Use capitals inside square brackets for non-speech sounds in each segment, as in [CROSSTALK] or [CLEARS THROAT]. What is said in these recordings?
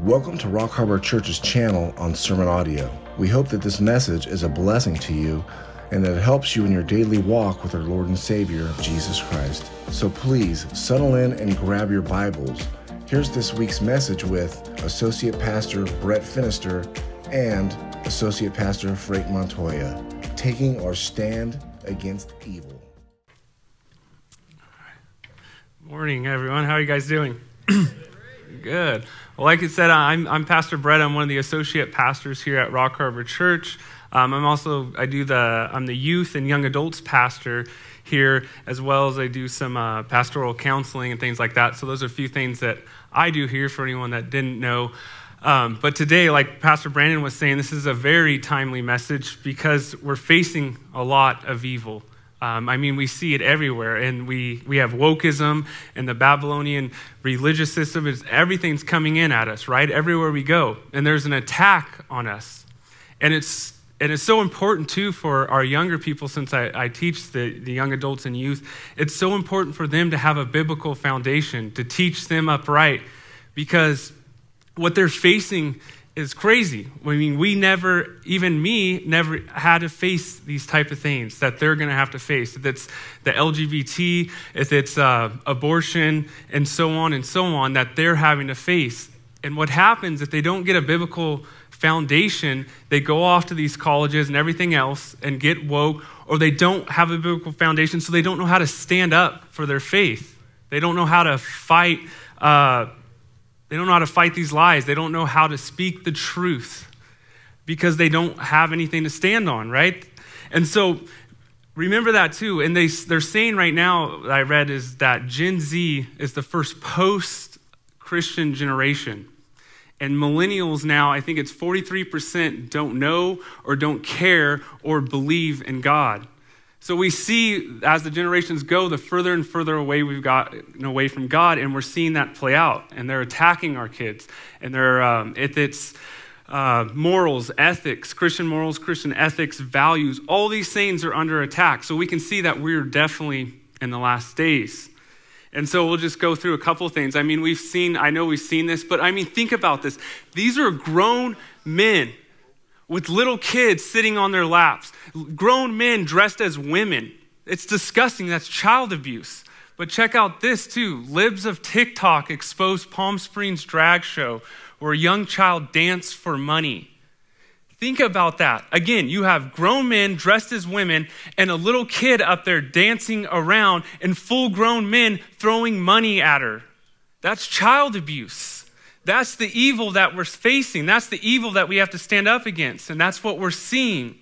Welcome to Rock Harbor Church's channel on Sermon Audio. We hope that this message is a blessing to you and that it helps you in your daily walk with our Lord and Savior, Jesus Christ. So please settle in and grab your Bibles. Here's this week's message with Associate Pastor Brett Finister and Associate Pastor Frank Montoya, taking our stand against evil. Morning, everyone. How are you guys doing? [CLEARS THROAT] Good. Well, like I said, I'm, I'm Pastor Brett. I'm one of the associate pastors here at Rock Harbor Church. Um, I'm also I do the I'm the youth and young adults pastor here, as well as I do some uh, pastoral counseling and things like that. So those are a few things that I do here for anyone that didn't know. Um, but today, like Pastor Brandon was saying, this is a very timely message because we're facing a lot of evil. Um, I mean, we see it everywhere, and we, we have wokeism and the Babylonian religious system. Is everything's coming in at us, right? Everywhere we go, and there's an attack on us, and it's and it's so important too for our younger people. Since I, I teach the, the young adults and youth, it's so important for them to have a biblical foundation to teach them upright, because what they're facing is crazy. I mean, we never, even me, never had to face these type of things that they're going to have to face. If it's the LGBT, if it's uh, abortion, and so on and so on, that they're having to face. And what happens if they don't get a biblical foundation, they go off to these colleges and everything else and get woke, or they don't have a biblical foundation, so they don't know how to stand up for their faith. They don't know how to fight. Uh, they don't know how to fight these lies. They don't know how to speak the truth because they don't have anything to stand on, right? And so remember that too. And they, they're saying right now, I read, is that Gen Z is the first post Christian generation. And millennials now, I think it's 43% don't know or don't care or believe in God. So we see as the generations go, the further and further away we've gotten away from God, and we're seeing that play out. And they're attacking our kids, and they're um, it's uh, morals, ethics, Christian morals, Christian ethics, values, all these things are under attack. So we can see that we're definitely in the last days. And so we'll just go through a couple things. I mean, we've seen, I know we've seen this, but I mean, think about this. These are grown men with little kids sitting on their laps, grown men dressed as women. It's disgusting. That's child abuse. But check out this too. Libs of TikTok exposed Palm Springs drag show where a young child danced for money. Think about that. Again, you have grown men dressed as women and a little kid up there dancing around and full grown men throwing money at her. That's child abuse. That's the evil that we're facing. That's the evil that we have to stand up against. And that's what we're seeing.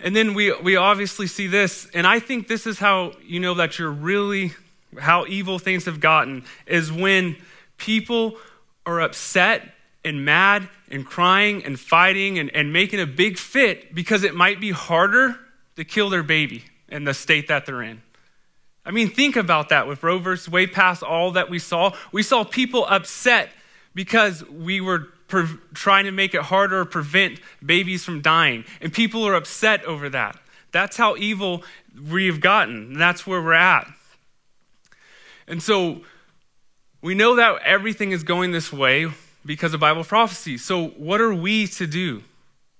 And then we, we obviously see this. And I think this is how you know that you're really, how evil things have gotten, is when people are upset and mad and crying and fighting and, and making a big fit because it might be harder to kill their baby in the state that they're in. I mean, think about that with Roe versus Wade past all that we saw. We saw people upset because we were pre- trying to make it harder or prevent babies from dying. And people are upset over that. That's how evil we've gotten. That's where we're at. And so we know that everything is going this way because of Bible prophecy. So, what are we to do?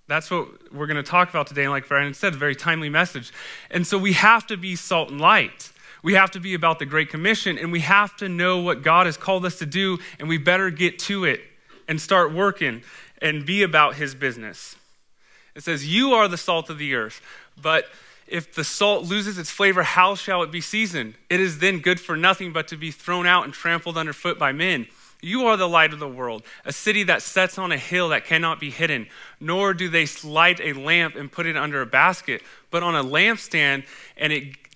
That's what we're going to talk about today. And like Brandon said, a very timely message. And so we have to be salt and light. We have to be about the Great Commission and we have to know what God has called us to do, and we better get to it and start working and be about His business. It says, You are the salt of the earth, but if the salt loses its flavor, how shall it be seasoned? It is then good for nothing but to be thrown out and trampled underfoot by men. You are the light of the world, a city that sets on a hill that cannot be hidden. Nor do they light a lamp and put it under a basket, but on a lampstand, and it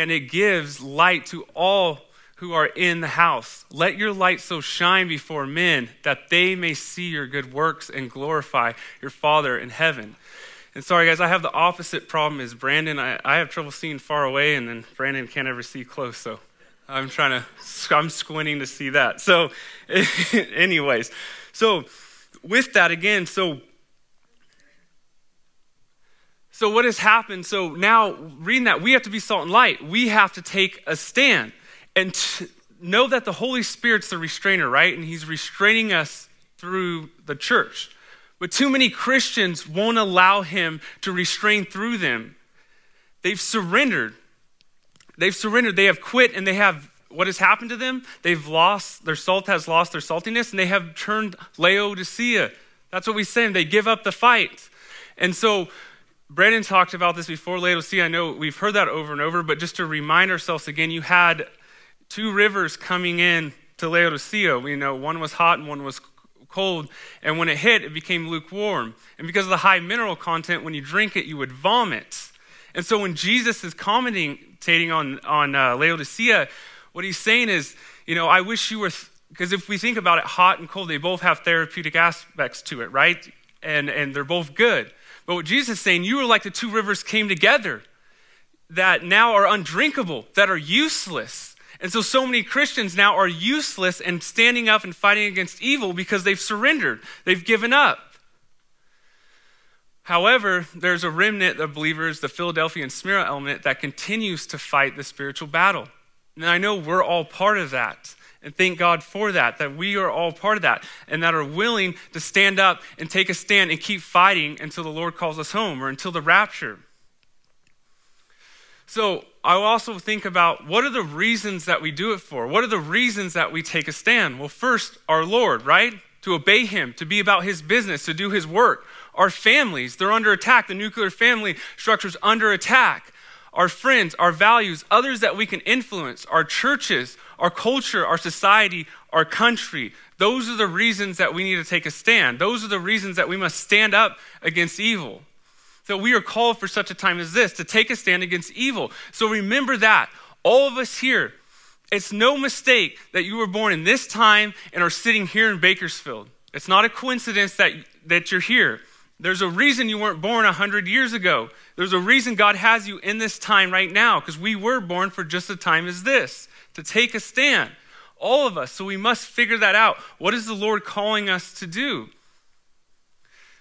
and it gives light to all who are in the house. Let your light so shine before men that they may see your good works and glorify your Father in heaven. And sorry, guys, I have the opposite problem as Brandon. I, I have trouble seeing far away, and then Brandon can't ever see close. So I'm trying to, I'm squinting to see that. So, [LAUGHS] anyways, so with that again, so so, what has happened? So, now reading that, we have to be salt and light. We have to take a stand and t- know that the Holy Spirit's the restrainer, right? And He's restraining us through the church. But too many Christians won't allow him to restrain through them. They've surrendered. They've surrendered. They have quit and they have what has happened to them? They've lost, their salt has lost their saltiness and they have turned Laodicea. That's what we say. They give up the fight. And so Brandon talked about this before Laodicea. I know we've heard that over and over, but just to remind ourselves again, you had two rivers coming in to Laodicea. You know, one was hot and one was cold. And when it hit, it became lukewarm. And because of the high mineral content, when you drink it, you would vomit. And so when Jesus is commentating on, on uh, Laodicea, what he's saying is, you know, I wish you were, because th- if we think about it, hot and cold, they both have therapeutic aspects to it, right? And, and they're both good. But what Jesus is saying, you are like the two rivers came together that now are undrinkable, that are useless. And so, so many Christians now are useless and standing up and fighting against evil because they've surrendered, they've given up. However, there's a remnant of believers, the Philadelphia and Smyrna element, that continues to fight the spiritual battle. And I know we're all part of that. And thank God for that, that we are all part of that, and that are willing to stand up and take a stand and keep fighting until the Lord calls us home or until the rapture. So I also think about what are the reasons that we do it for? What are the reasons that we take a stand? Well, first, our Lord, right? To obey Him, to be about His business, to do His work. Our families, they're under attack. The nuclear family structure is under attack our friends, our values, others that we can influence, our churches, our culture, our society, our country. Those are the reasons that we need to take a stand. Those are the reasons that we must stand up against evil. So we are called for such a time as this to take a stand against evil. So remember that. All of us here, it's no mistake that you were born in this time and are sitting here in Bakersfield. It's not a coincidence that, that you're here. There's a reason you weren't born 100 years ago. There's a reason God has you in this time right now, because we were born for just a time as this, to take a stand. All of us. So we must figure that out. What is the Lord calling us to do?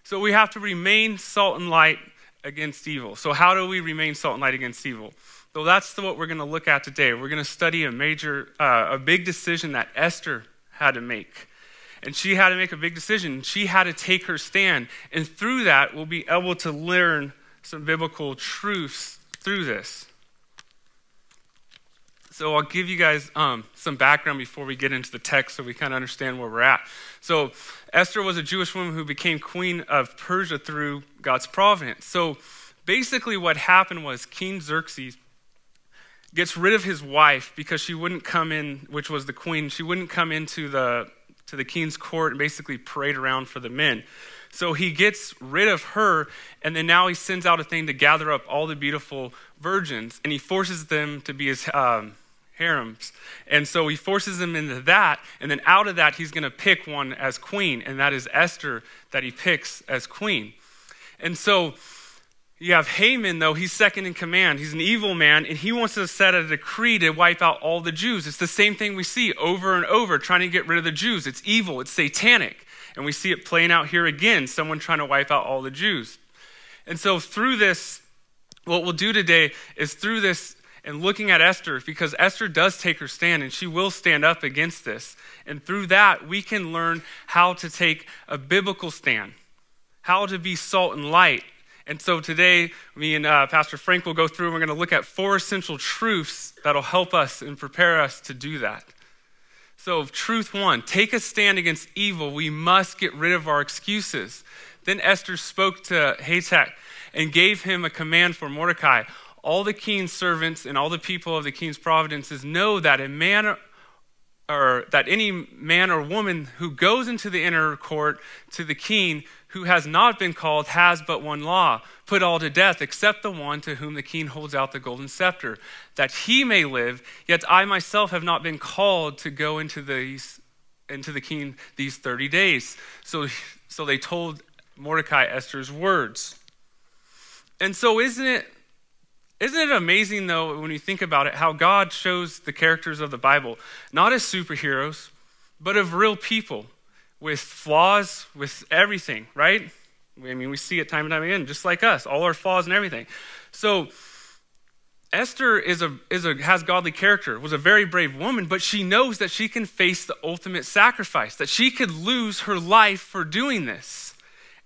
So we have to remain salt and light against evil. So, how do we remain salt and light against evil? So, that's what we're going to look at today. We're going to study a major, uh, a big decision that Esther had to make and she had to make a big decision. She had to take her stand. And through that, we'll be able to learn some biblical truths through this. So I'll give you guys um, some background before we get into the text so we kind of understand where we're at. So Esther was a Jewish woman who became queen of Persia through God's providence. So basically, what happened was King Xerxes gets rid of his wife because she wouldn't come in, which was the queen, she wouldn't come into the to the king's court and basically parade around for the men. So he gets rid of her, and then now he sends out a thing to gather up all the beautiful virgins, and he forces them to be his um, harems. And so he forces them into that, and then out of that, he's going to pick one as queen, and that is Esther that he picks as queen. And so you have Haman, though, he's second in command. He's an evil man, and he wants to set a decree to wipe out all the Jews. It's the same thing we see over and over, trying to get rid of the Jews. It's evil, it's satanic. And we see it playing out here again, someone trying to wipe out all the Jews. And so, through this, what we'll do today is through this and looking at Esther, because Esther does take her stand and she will stand up against this. And through that, we can learn how to take a biblical stand, how to be salt and light and so today, me and uh, Pastor Frank will go through and we're going to look at four essential truths that'll help us and prepare us to do that. So, truth one take a stand against evil. We must get rid of our excuses. Then Esther spoke to Hathach and gave him a command for Mordecai. All the king's servants and all the people of the king's providences know that a man or that any man or woman who goes into the inner court to the king who has not been called has but one law put all to death, except the one to whom the king holds out the golden scepter, that he may live. Yet I myself have not been called to go into these into the king these 30 days. So, so they told Mordecai Esther's words. And so isn't it isn't it amazing though when you think about it how God shows the characters of the Bible not as superheroes, but of real people with flaws, with everything, right? I mean, we see it time and time again, just like us, all our flaws and everything. So, Esther is a, is a, has godly character, was a very brave woman, but she knows that she can face the ultimate sacrifice, that she could lose her life for doing this.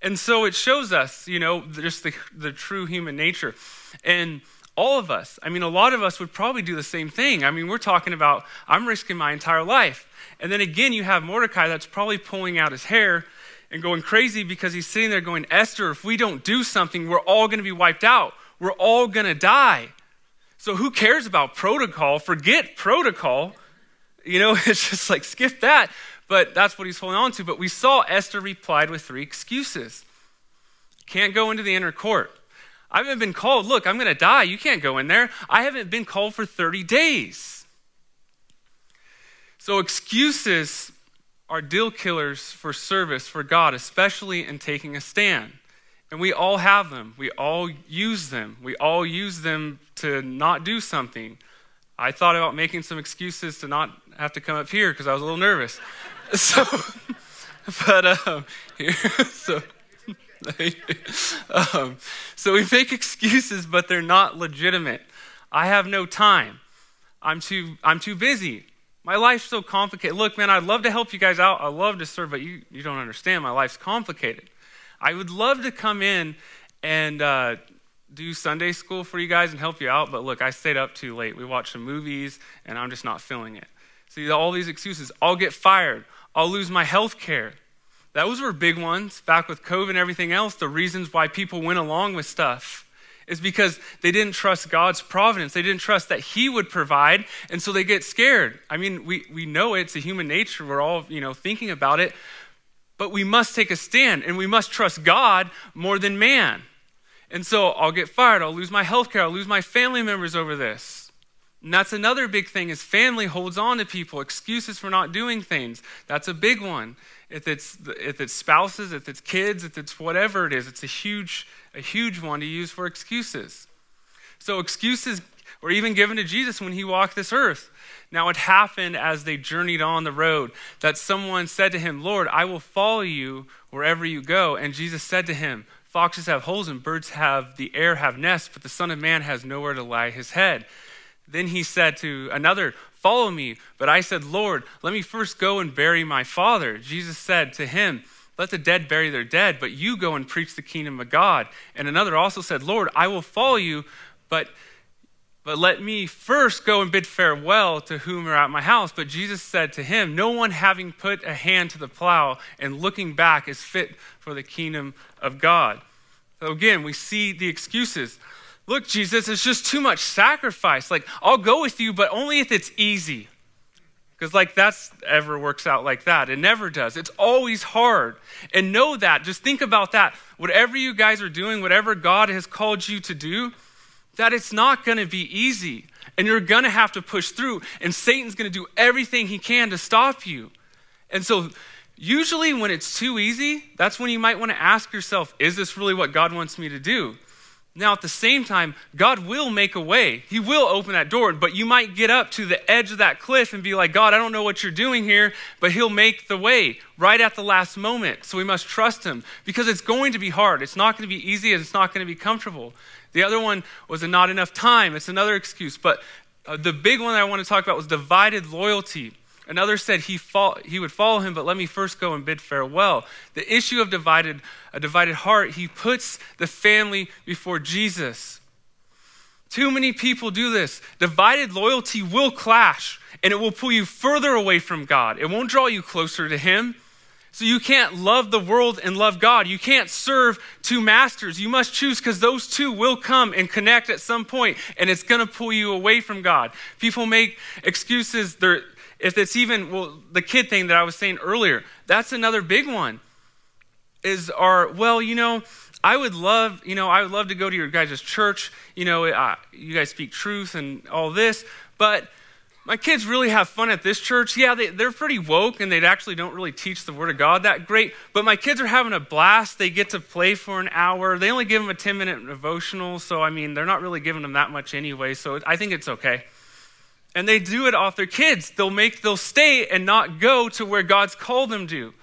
And so it shows us, you know, just the, the true human nature. And all of us, I mean, a lot of us would probably do the same thing. I mean, we're talking about, I'm risking my entire life. And then again, you have Mordecai that's probably pulling out his hair and going crazy because he's sitting there going, Esther, if we don't do something, we're all going to be wiped out. We're all going to die. So who cares about protocol? Forget protocol. You know, [LAUGHS] it's just like skip that. But that's what he's holding on to. But we saw Esther replied with three excuses. Can't go into the inner court. I haven't been called. Look, I'm going to die. You can't go in there. I haven't been called for 30 days. So excuses are deal killers for service for God, especially in taking a stand. And we all have them. We all use them. We all use them to not do something. I thought about making some excuses to not have to come up here because I was a little nervous. [LAUGHS] So, [LAUGHS] but um, [LAUGHS] so, [LAUGHS] um, so we make excuses, but they're not legitimate. I have no time. I'm too. I'm too busy. My life's so complicated. Look, man, I'd love to help you guys out. I love to serve, but you, you don't understand. My life's complicated. I would love to come in and uh, do Sunday school for you guys and help you out, but look, I stayed up too late. We watched some movies, and I'm just not feeling it. See, all these excuses. I'll get fired. I'll lose my health care. Those were big ones back with COVID and everything else. The reasons why people went along with stuff is because they didn't trust God's providence. They didn't trust that He would provide, and so they get scared. I mean, we, we know it's a human nature. We're all, you know, thinking about it. But we must take a stand and we must trust God more than man. And so I'll get fired, I'll lose my health care, I'll lose my family members over this. And that's another big thing is family holds on to people, excuses for not doing things. That's a big one. If it's if it's spouses, if it's kids, if it's whatever it is, it's a huge a huge one to use for excuses. So excuses were even given to Jesus when he walked this earth. Now it happened as they journeyed on the road that someone said to him, Lord, I will follow you wherever you go. And Jesus said to him, Foxes have holes and birds have the air have nests, but the Son of Man has nowhere to lie his head. Then he said to another, Follow me. But I said, Lord, let me first go and bury my father. Jesus said to him, Let the dead bury their dead, but you go and preach the kingdom of God. And another also said, Lord, I will follow you, but but let me first go and bid farewell to whom are at my house. But Jesus said to him, No one having put a hand to the plow and looking back is fit for the kingdom of God. So again, we see the excuses. Look, Jesus, it's just too much sacrifice. Like, I'll go with you, but only if it's easy. Because, like, that's ever works out like that. It never does. It's always hard. And know that. Just think about that. Whatever you guys are doing, whatever God has called you to do, that it's not going to be easy and you're going to have to push through and Satan's going to do everything he can to stop you. And so usually when it's too easy, that's when you might want to ask yourself, is this really what God wants me to do? Now, at the same time, God will make a way. He will open that door, but you might get up to the edge of that cliff and be like, God, I don't know what you're doing here, but He'll make the way right at the last moment. So we must trust Him because it's going to be hard. It's not going to be easy and it's not going to be comfortable. The other one was not enough time. It's another excuse. But uh, the big one I want to talk about was divided loyalty. Another said he, fo- he would follow him, but let me first go and bid farewell. The issue of divided, a divided heart, he puts the family before Jesus. Too many people do this. Divided loyalty will clash, and it will pull you further away from God. It won't draw you closer to Him. So you can't love the world and love God. You can't serve two masters. You must choose because those two will come and connect at some point, and it's going to pull you away from God. People make excuses. They're, if it's even well, the kid thing that I was saying earlier, that's another big one. Is our well, you know, I would love, you know, I would love to go to your guys' church. You know, you guys speak truth and all this, but my kids really have fun at this church. Yeah, they, they're pretty woke and they actually don't really teach the Word of God that great, but my kids are having a blast. They get to play for an hour. They only give them a 10 minute devotional, so I mean, they're not really giving them that much anyway, so I think it's okay. And they do it off their kids. They'll make, they'll stay and not go to where God's called them to.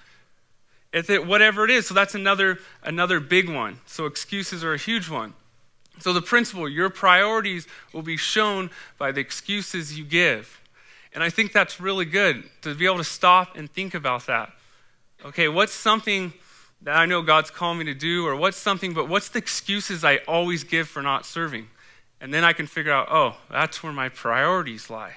If it, whatever it is. So that's another, another big one. So excuses are a huge one. So, the principle your priorities will be shown by the excuses you give. And I think that's really good to be able to stop and think about that. Okay, what's something that I know God's called me to do, or what's something, but what's the excuses I always give for not serving? And then I can figure out, oh, that's where my priorities lie.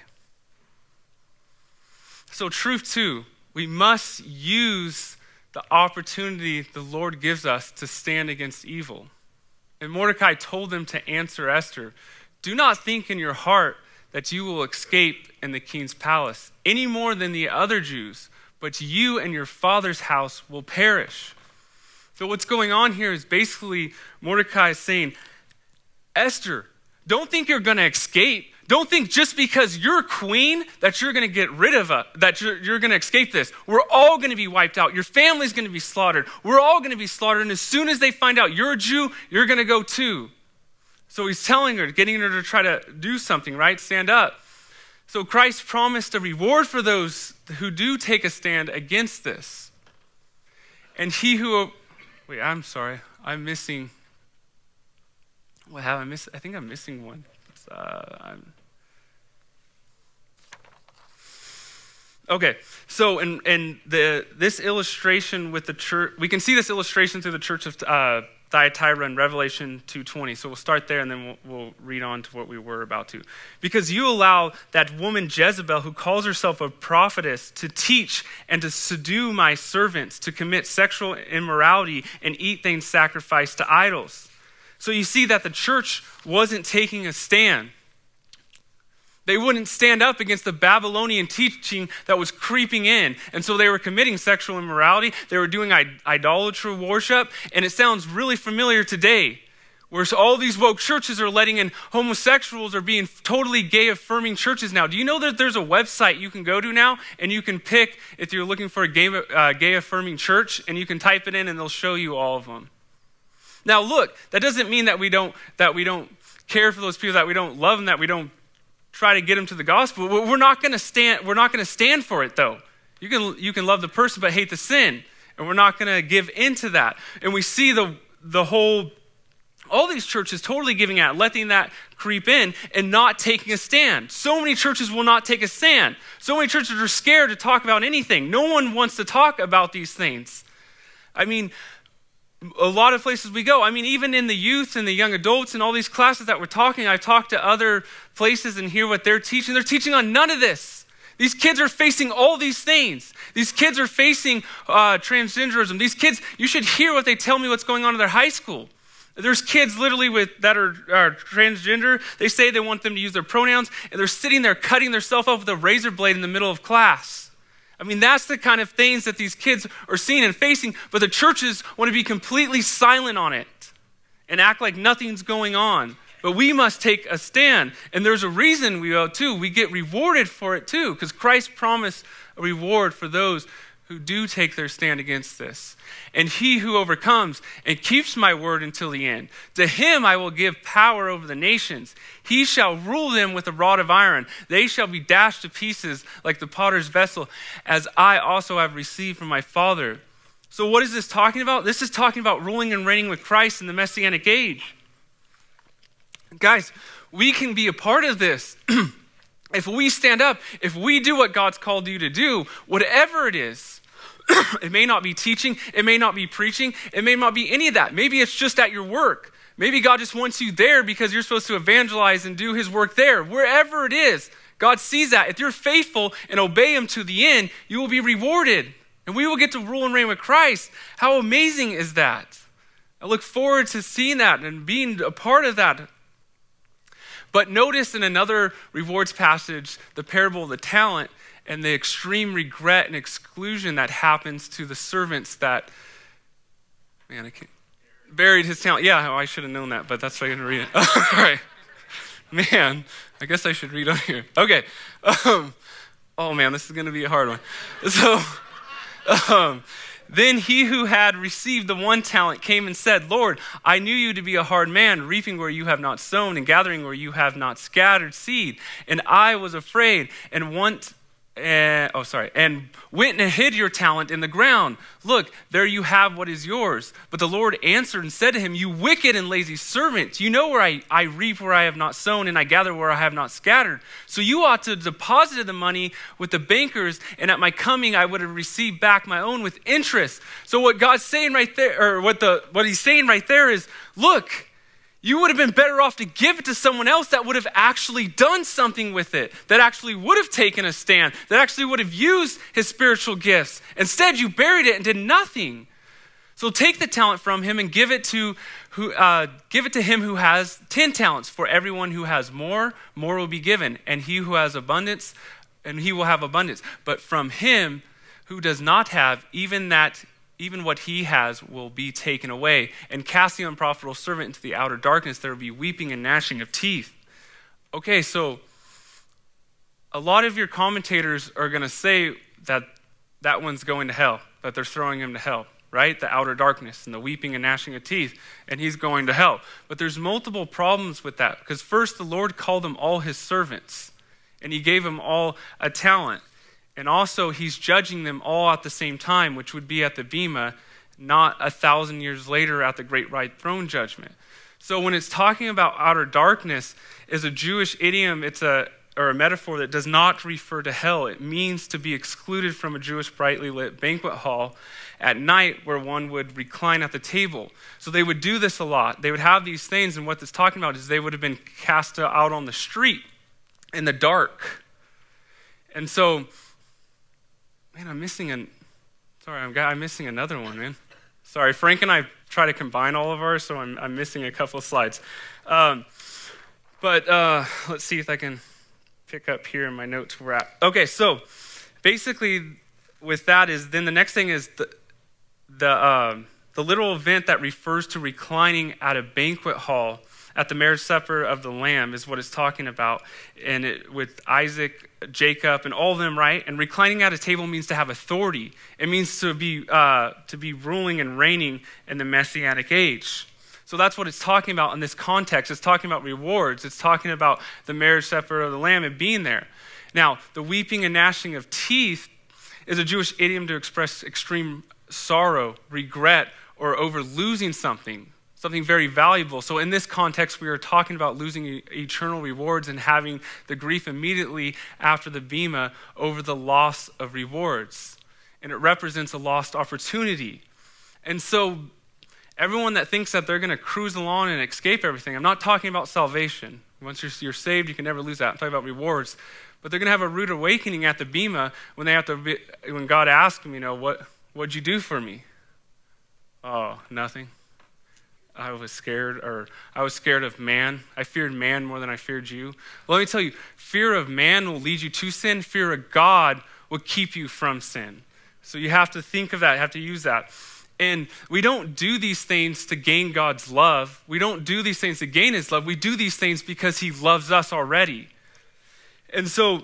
So, truth two, we must use the opportunity the Lord gives us to stand against evil. And Mordecai told them to answer Esther Do not think in your heart that you will escape in the king's palace any more than the other Jews, but you and your father's house will perish. So, what's going on here is basically Mordecai is saying, Esther, don't think you're going to escape. Don't think just because you're queen that you're going to get rid of it, that you're, you're going to escape this. We're all going to be wiped out. Your family's going to be slaughtered. We're all going to be slaughtered. And as soon as they find out you're a Jew, you're going to go too. So he's telling her, getting her to try to do something, right? Stand up. So Christ promised a reward for those who do take a stand against this. And he who, wait, I'm sorry, I'm missing. What have I missed? I think I'm missing one. Uh, okay, so in, in the, this illustration with the church, we can see this illustration through the church of uh, Thyatira in Revelation 2.20. So we'll start there and then we'll, we'll read on to what we were about to. Because you allow that woman Jezebel, who calls herself a prophetess, to teach and to subdue my servants, to commit sexual immorality and eat things sacrificed to idols. So you see that the church wasn't taking a stand. They wouldn't stand up against the Babylonian teaching that was creeping in. And so they were committing sexual immorality. They were doing idolatry worship. And it sounds really familiar today, where all these woke churches are letting in homosexuals or being totally gay affirming churches now. Do you know that there's a website you can go to now and you can pick if you're looking for a gay, uh, gay affirming church and you can type it in and they'll show you all of them? Now, look, that doesn't mean that we don't, that we don't care for those people, that we don't love them, that we don't try to get them to the gospel. We're not going to stand, we're not going to stand for it, though. You can, you can love the person but hate the sin. And we're not going to give into that. And we see the, the whole, all these churches totally giving out, letting that creep in and not taking a stand. So many churches will not take a stand. So many churches are scared to talk about anything. No one wants to talk about these things. I mean, a lot of places we go. I mean, even in the youth and the young adults and all these classes that we're talking, I've talked to other places and hear what they're teaching. They're teaching on none of this. These kids are facing all these things. These kids are facing uh, transgenderism. These kids, you should hear what they tell me what's going on in their high school. There's kids literally with that are, are, transgender. They say they want them to use their pronouns, and they're sitting there cutting themselves off with a razor blade in the middle of class. I mean, that's the kind of things that these kids are seeing and facing, but the churches want to be completely silent on it and act like nothing's going on. But we must take a stand. And there's a reason we owe too. We get rewarded for it too, because Christ promised a reward for those who do take their stand against this. And he who overcomes and keeps my word until the end, to him I will give power over the nations. He shall rule them with a rod of iron. They shall be dashed to pieces like the potter's vessel, as I also have received from my Father. So, what is this talking about? This is talking about ruling and reigning with Christ in the messianic age. Guys, we can be a part of this. [CLEARS THROAT] if we stand up, if we do what God's called you to do, whatever it is, [COUGHS] it may not be teaching, it may not be preaching, it may not be any of that. Maybe it's just at your work. Maybe God just wants you there because you're supposed to evangelize and do his work there. Wherever it is, God sees that. If you're faithful and obey him to the end, you will be rewarded. And we will get to rule and reign with Christ. How amazing is that? I look forward to seeing that and being a part of that. But notice in another rewards passage, the parable of the talent, and the extreme regret and exclusion that happens to the servants that, man, I can't, buried his talent. Yeah, oh, I should have known that, but that's why I didn't read it. [LAUGHS] All right. Man, I guess I should read on here. Okay. Um, oh, man, this is going to be a hard one. So, um, then he who had received the one talent came and said, Lord, I knew you to be a hard man, reaping where you have not sown and gathering where you have not scattered seed. And I was afraid and want and, oh, sorry, and went and hid your talent in the ground. Look, there you have what is yours. But the Lord answered and said to him, You wicked and lazy servant, you know where I, I reap where I have not sown, and I gather where I have not scattered. So you ought to have deposited the money with the bankers, and at my coming I would have received back my own with interest. So what God's saying right there, or what the what he's saying right there is, look, you would have been better off to give it to someone else that would have actually done something with it, that actually would have taken a stand, that actually would have used his spiritual gifts. Instead, you buried it and did nothing. So take the talent from him and give it to who, uh, give it to him who has ten talents. For everyone who has more, more will be given, and he who has abundance, and he will have abundance. But from him who does not have, even that even what he has will be taken away. And cast the unprofitable servant into the outer darkness, there will be weeping and gnashing of teeth. Okay, so a lot of your commentators are going to say that that one's going to hell, that they're throwing him to hell, right? The outer darkness and the weeping and gnashing of teeth, and he's going to hell. But there's multiple problems with that because first, the Lord called them all his servants, and he gave them all a talent. And also, he's judging them all at the same time, which would be at the Bema, not a thousand years later at the great white throne judgment. So, when it's talking about outer darkness, is a Jewish idiom, it's a or a metaphor that does not refer to hell. It means to be excluded from a Jewish brightly lit banquet hall at night where one would recline at the table. So they would do this a lot. They would have these things, and what it's talking about is they would have been cast out on the street in the dark. And so man, I'm missing an. Sorry, I'm, I'm missing another one, man. Sorry, Frank and I try to combine all of ours, so I'm, I'm missing a couple of slides. Um, but uh, let's see if I can pick up here in my notes where. Okay, so basically, with that is then the next thing is the the uh, the literal event that refers to reclining at a banquet hall at the marriage supper of the Lamb is what it's talking about, and it, with Isaac, Jacob, and all of them, right? And reclining at a table means to have authority. It means to be uh, to be ruling and reigning in the messianic age. So that's what it's talking about in this context. It's talking about rewards. It's talking about the marriage supper of the Lamb and being there. Now, the weeping and gnashing of teeth is a Jewish idiom to express extreme sorrow, regret, or over losing something something very valuable. So, in this context, we are talking about losing eternal rewards and having the grief immediately after the Bema over the loss of rewards. And it represents a lost opportunity. And so, everyone that thinks that they're going to cruise along and escape everything, I'm not talking about salvation. Once you're, you're saved, you can never lose that. I'm talking about rewards. But they're going to have a rude awakening at the Bema when they have to, be, when God asks them, you know, what, what'd you do for me? Oh, nothing. I was scared, or I was scared of man. I feared man more than I feared you. Let me tell you fear of man will lead you to sin, fear of God will keep you from sin. So you have to think of that, you have to use that. And we don't do these things to gain God's love. We don't do these things to gain His love. We do these things because He loves us already. And so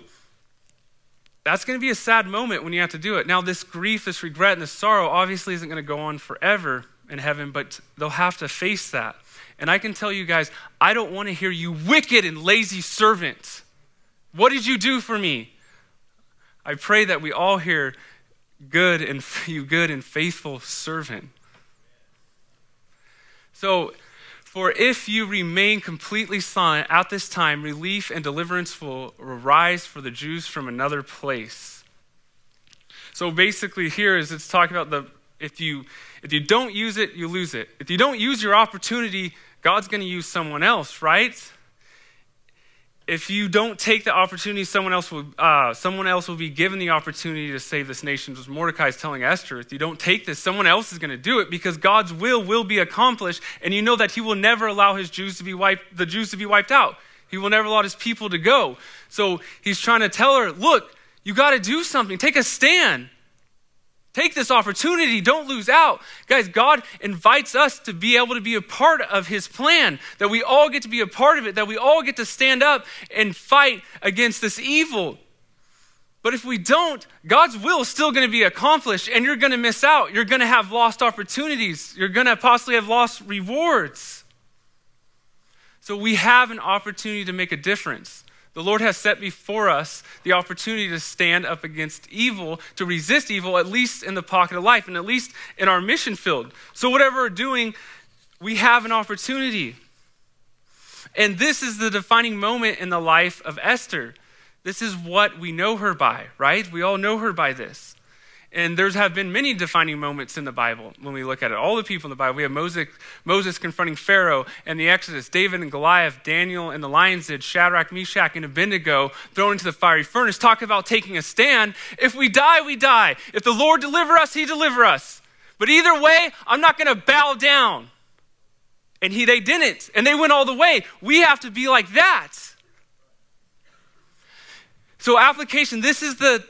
that's going to be a sad moment when you have to do it. Now, this grief, this regret, and this sorrow obviously isn't going to go on forever in heaven, but they'll have to face that. And I can tell you guys, I don't want to hear you wicked and lazy servant. What did you do for me? I pray that we all hear good and [LAUGHS] you good and faithful servant. So, for if you remain completely silent at this time, relief and deliverance will arise for the Jews from another place. So basically, here is it's talking about the if you if you don't use it, you lose it. If you don't use your opportunity, God's going to use someone else, right? If you don't take the opportunity, someone else will, uh, someone else will be given the opportunity to save this nation. As Mordecai is telling Esther, if you don't take this, someone else is going to do it because God's will will be accomplished, and you know that He will never allow His Jews to be wiped, the Jews to be wiped out. He will never allow His people to go. So He's trying to tell her, look, you got to do something. Take a stand. Take this opportunity. Don't lose out. Guys, God invites us to be able to be a part of His plan, that we all get to be a part of it, that we all get to stand up and fight against this evil. But if we don't, God's will is still going to be accomplished and you're going to miss out. You're going to have lost opportunities. You're going to possibly have lost rewards. So we have an opportunity to make a difference. The Lord has set before us the opportunity to stand up against evil, to resist evil, at least in the pocket of life and at least in our mission field. So, whatever we're doing, we have an opportunity. And this is the defining moment in the life of Esther. This is what we know her by, right? We all know her by this. And there's have been many defining moments in the Bible when we look at it. All the people in the Bible. We have Moses, Moses confronting Pharaoh and the Exodus, David and Goliath, Daniel and the lion's den, Shadrach, Meshach, and Abednego thrown into the fiery furnace. Talk about taking a stand. If we die, we die. If the Lord deliver us, he deliver us. But either way, I'm not going to bow down. And he, they didn't. And they went all the way. We have to be like that. So application, this is the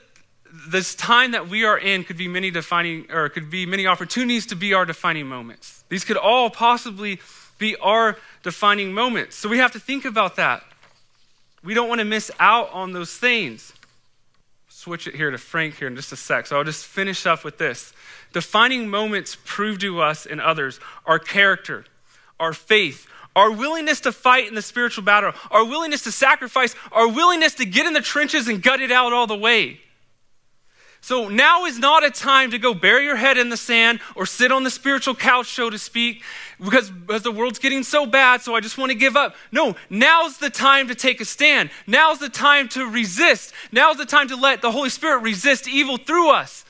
this time that we are in could be many defining or could be many opportunities to be our defining moments. These could all possibly be our defining moments. So we have to think about that. We don't want to miss out on those things. Switch it here to Frank here in just a sec. So I'll just finish up with this. Defining moments prove to us and others our character, our faith, our willingness to fight in the spiritual battle, our willingness to sacrifice, our willingness to get in the trenches and gut it out all the way. So now is not a time to go bury your head in the sand or sit on the spiritual couch, so to speak, because, because the world's getting so bad, so I just want to give up. No, now's the time to take a stand. Now's the time to resist. Now's the time to let the Holy Spirit resist evil through us.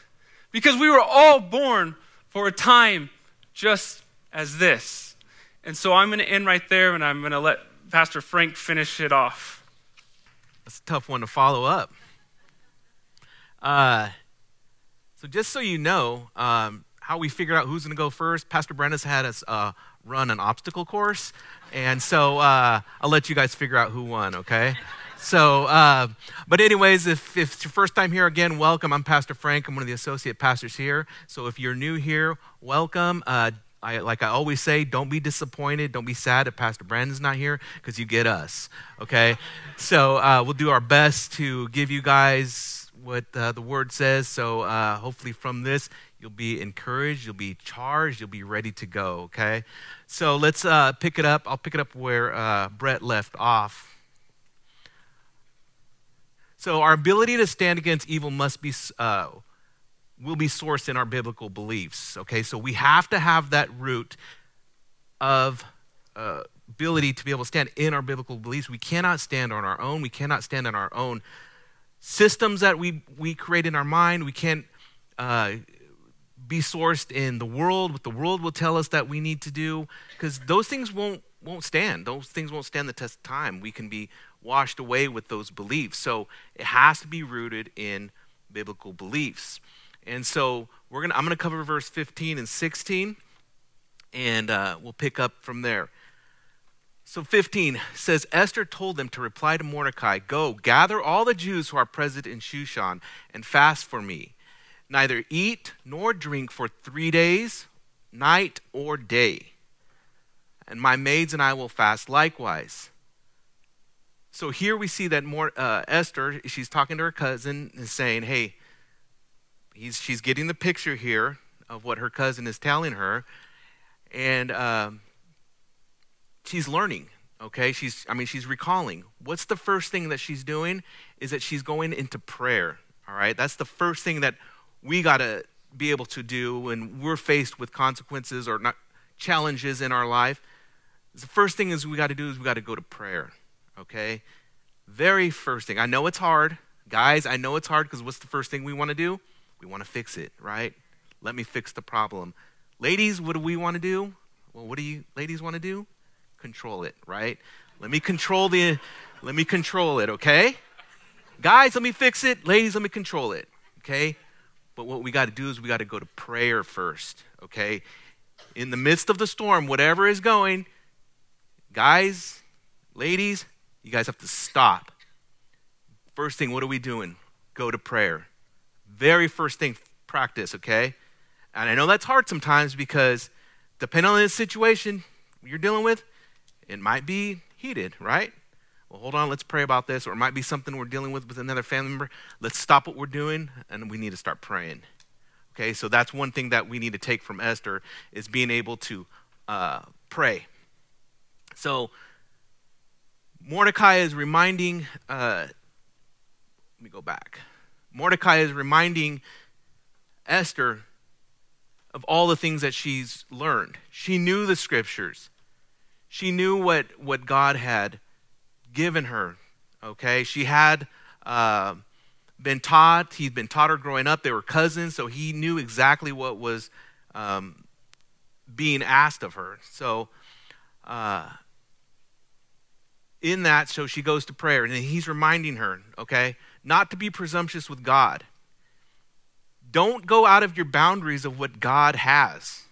Because we were all born for a time just as this. And so I'm going to end right there and I'm going to let Pastor Frank finish it off. That's a tough one to follow up. Uh, so just so you know, um, how we figured out who's going to go first, Pastor Brandon's had us uh, run an obstacle course, and so uh, I'll let you guys figure out who won. Okay. So, uh, but anyways, if, if it's your first time here again, welcome. I'm Pastor Frank. I'm one of the associate pastors here. So if you're new here, welcome. Uh, I, like I always say, don't be disappointed. Don't be sad if Pastor Brandon's not here because you get us. Okay? so uh, we'll do our best to give you guys what uh, the word says. So uh, hopefully, from this, you'll be encouraged, you'll be charged, you'll be ready to go. Okay. So let's uh, pick it up. I'll pick it up where uh, Brett left off. So our ability to stand against evil must be uh, will be sourced in our biblical beliefs. Okay. So we have to have that root of uh, ability to be able to stand in our biblical beliefs. We cannot stand on our own. We cannot stand on our own systems that we, we create in our mind. We can't uh, be sourced in the world, what the world will tell us that we need to do, because those things won't, won't stand. Those things won't stand the test of time. We can be washed away with those beliefs. So it has to be rooted in biblical beliefs. And so we're gonna, I'm going to cover verse 15 and 16, and uh, we'll pick up from there. So 15 says Esther told them to reply to Mordecai, Go, gather all the Jews who are present in Shushan and fast for me. Neither eat nor drink for three days, night or day. And my maids and I will fast likewise. So here we see that more, uh, Esther, she's talking to her cousin and saying, Hey, he's, she's getting the picture here of what her cousin is telling her. And. Uh, she's learning okay? She's i mean she's recalling. What's the first thing that she's doing is that she's going into prayer all right? That's the first thing that we got to be able to do when we're faced with consequences or not challenges in our life. The first thing is we got to do is we got to go to prayer okay? Very first thing. I know it's hard. Guys i know it's hard because what's the first thing we want to do? We want to fix it right? Let me fix the problem. Ladies what do we want to do? Well what do you ladies want to do control it, right? Let me control the let me control it, okay? Guys, let me fix it. Ladies, let me control it, okay? But what we got to do is we got to go to prayer first, okay? In the midst of the storm, whatever is going, guys, ladies, you guys have to stop. First thing, what are we doing? Go to prayer. Very first thing, practice, okay? And I know that's hard sometimes because depending on the situation you're dealing with, it might be heated, right? Well, hold on, let's pray about this. Or it might be something we're dealing with with another family member. Let's stop what we're doing and we need to start praying. Okay, so that's one thing that we need to take from Esther is being able to uh, pray. So Mordecai is reminding, uh, let me go back. Mordecai is reminding Esther of all the things that she's learned. She knew the scriptures, she knew what, what God had given her. Okay? She had uh, been taught, he'd been taught her growing up. They were cousins, so he knew exactly what was um, being asked of her. So, uh, in that, so she goes to prayer, and he's reminding her, okay, not to be presumptuous with God. Don't go out of your boundaries of what God has.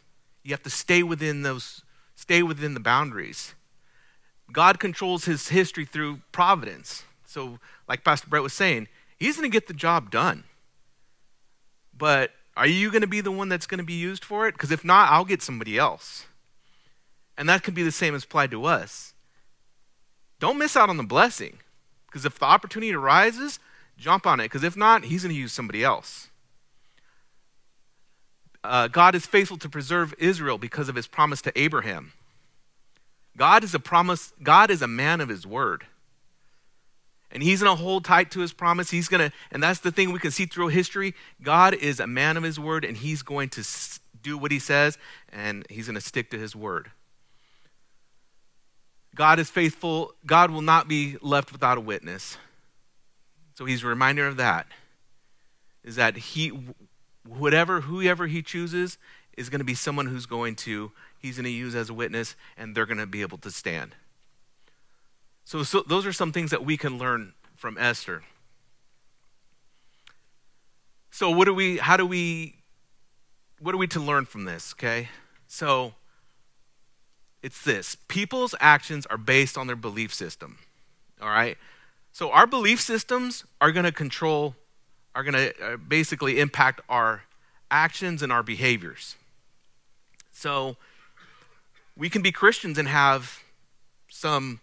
You have to stay within those, stay within the boundaries. God controls his history through providence. So, like Pastor Brett was saying, he's going to get the job done. But are you going to be the one that's going to be used for it? Because if not, I'll get somebody else. And that could be the same as applied to us. Don't miss out on the blessing. Because if the opportunity arises, jump on it. Because if not, he's going to use somebody else. Uh, God is faithful to preserve Israel because of his promise to Abraham. God is a promise, God is a man of his word. And he's going to hold tight to his promise. He's going to, and that's the thing we can see through history. God is a man of his word, and he's going to do what he says, and he's going to stick to his word. God is faithful. God will not be left without a witness. So he's a reminder of that. Is that he, whatever, whoever he chooses, is going to be someone who's going to, he's going to use as a witness, and they're going to be able to stand. So, so those are some things that we can learn from Esther. So what do we how do we what are we to learn from this, okay? So it's this. People's actions are based on their belief system. All right? So our belief systems are going to control are going to uh, basically impact our actions and our behaviors. So we can be Christians and have some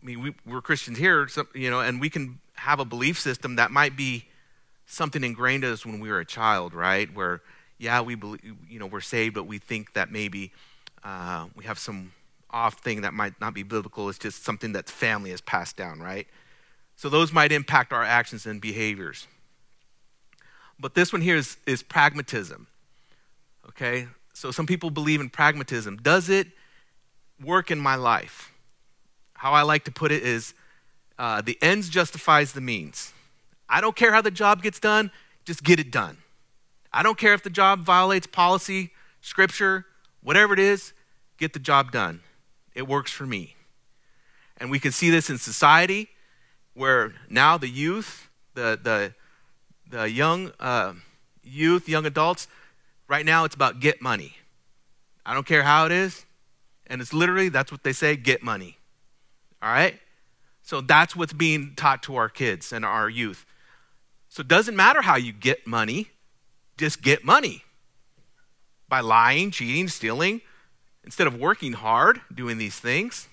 I mean, we, we're Christians here, you know, and we can have a belief system that might be something ingrained in us when we were a child, right? Where, yeah, we believe, you know, we're saved, but we think that maybe uh, we have some off thing that might not be biblical. It's just something that family has passed down, right? So those might impact our actions and behaviors. But this one here is, is pragmatism. Okay? So some people believe in pragmatism. Does it work in my life? how I like to put it is uh, the ends justifies the means. I don't care how the job gets done, just get it done. I don't care if the job violates policy, scripture, whatever it is, get the job done. It works for me. And we can see this in society where now the youth, the, the, the young uh, youth, young adults, right now it's about get money. I don't care how it is. And it's literally, that's what they say get money. All right? So that's what's being taught to our kids and our youth. So it doesn't matter how you get money, just get money by lying, cheating, stealing, instead of working hard doing these things.